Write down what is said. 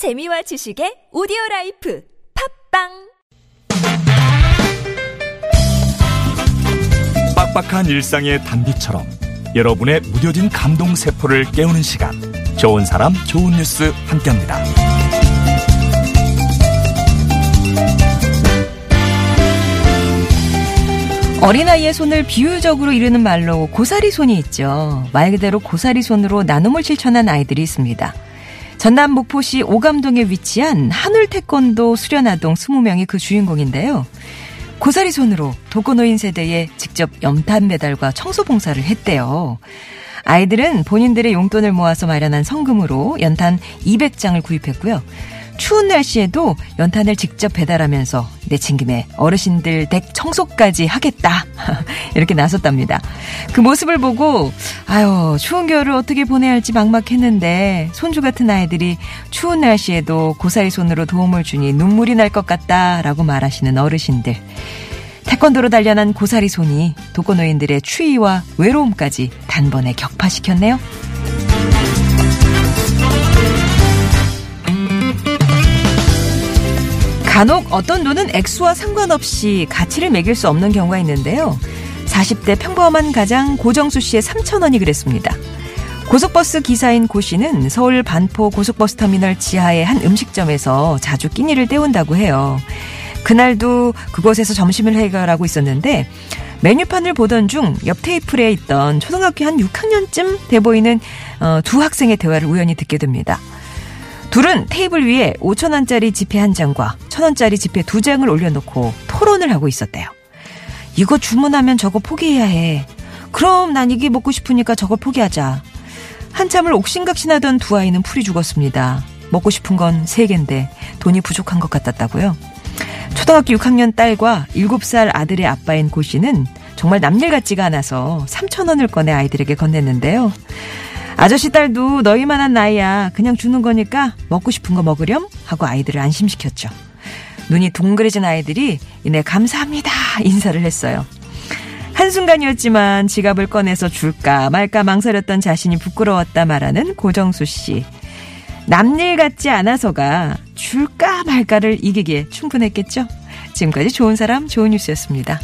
재미와 지식의 오디오 라이프 팟빵 빡빡한 일상의 단비처럼 여러분의 무뎌진 감동 세포를 깨우는 시간 좋은 사람 좋은 뉴스 함께합니다. 어린아이의 손을 비유적으로 이르는 말로 고사리 손이 있죠. 말 그대로 고사리 손으로 나눔을 실천한 아이들이 있습니다. 전남 목포시 오감동에 위치한 한울 태권도 수련아동 20명이 그 주인공인데요. 고사리 손으로 독거노인 세대에 직접 연탄 배달과 청소 봉사를 했대요. 아이들은 본인들의 용돈을 모아서 마련한 성금으로 연탄 200장을 구입했고요. 추운 날씨에도 연탄을 직접 배달하면서 내친 김에 어르신들 댁 청소까지 하겠다. 이렇게 나섰답니다. 그 모습을 보고, 아유, 추운 겨울을 어떻게 보내야 할지 막막했는데, 손주 같은 아이들이 추운 날씨에도 고사리 손으로 도움을 주니 눈물이 날 것 같다라고 말하시는 어르신들. 태권도로 단련한 고사리 손이 독거노인들의 추위와 외로움까지 단번에 격파시켰네요. 간혹 어떤 돈은 액수와 상관없이 가치를 매길 수 없는 경우가 있는데요. 40대 평범한 가장 고정수 씨의 3천원이 그랬습니다. 고속버스 기사인 고 씨는 서울 반포 고속버스 터미널 지하의 한 음식점에서 자주 끼니를 때운다고 해요. 그날도 그곳에서 점심을 해결하고 있었는데 메뉴판을 보던 중 옆 테이블에 있던 초등학교 한 6학년쯤 돼 보이는 어, 두 학생의 대화를 우연히 듣게 됩니다. 둘은 테이블 위에 5천 원짜리 지폐 한 장과 1 천 원짜리 지폐 두 장을 올려놓고 토론을 하고 있었대요. 이거 주문하면 저거 포기해야 해. 그럼 난 이게 먹고 싶으니까 저걸 포기하자. 한참을 옥신각신하던 두 아이는 풀이 죽었습니다. 먹고 싶은 건 세 개인데 돈이 부족한 것 같았다고요. 초등학교 6학년 딸과 7살 아들의 아빠인 고 씨는 정말 남일 같지가 않아서 3천 원을 꺼내 아이들에게 건넸는데요. 아저씨 딸도 너희만한 나이야. 그냥 주는 거니까 먹고 싶은 거 먹으렴 하고 아이들을 안심시켰죠. 눈이 동그래진 아이들이 이내 감사합니다 인사를 했어요. 한순간이었지만 지갑을 꺼내서 줄까 말까 망설였던 자신이 부끄러웠다 말하는 고정수 씨. 남일 같지 않아서가 줄까 말까를 이기기에 충분했겠죠. 지금까지 좋은 사람 좋은 뉴스였습니다.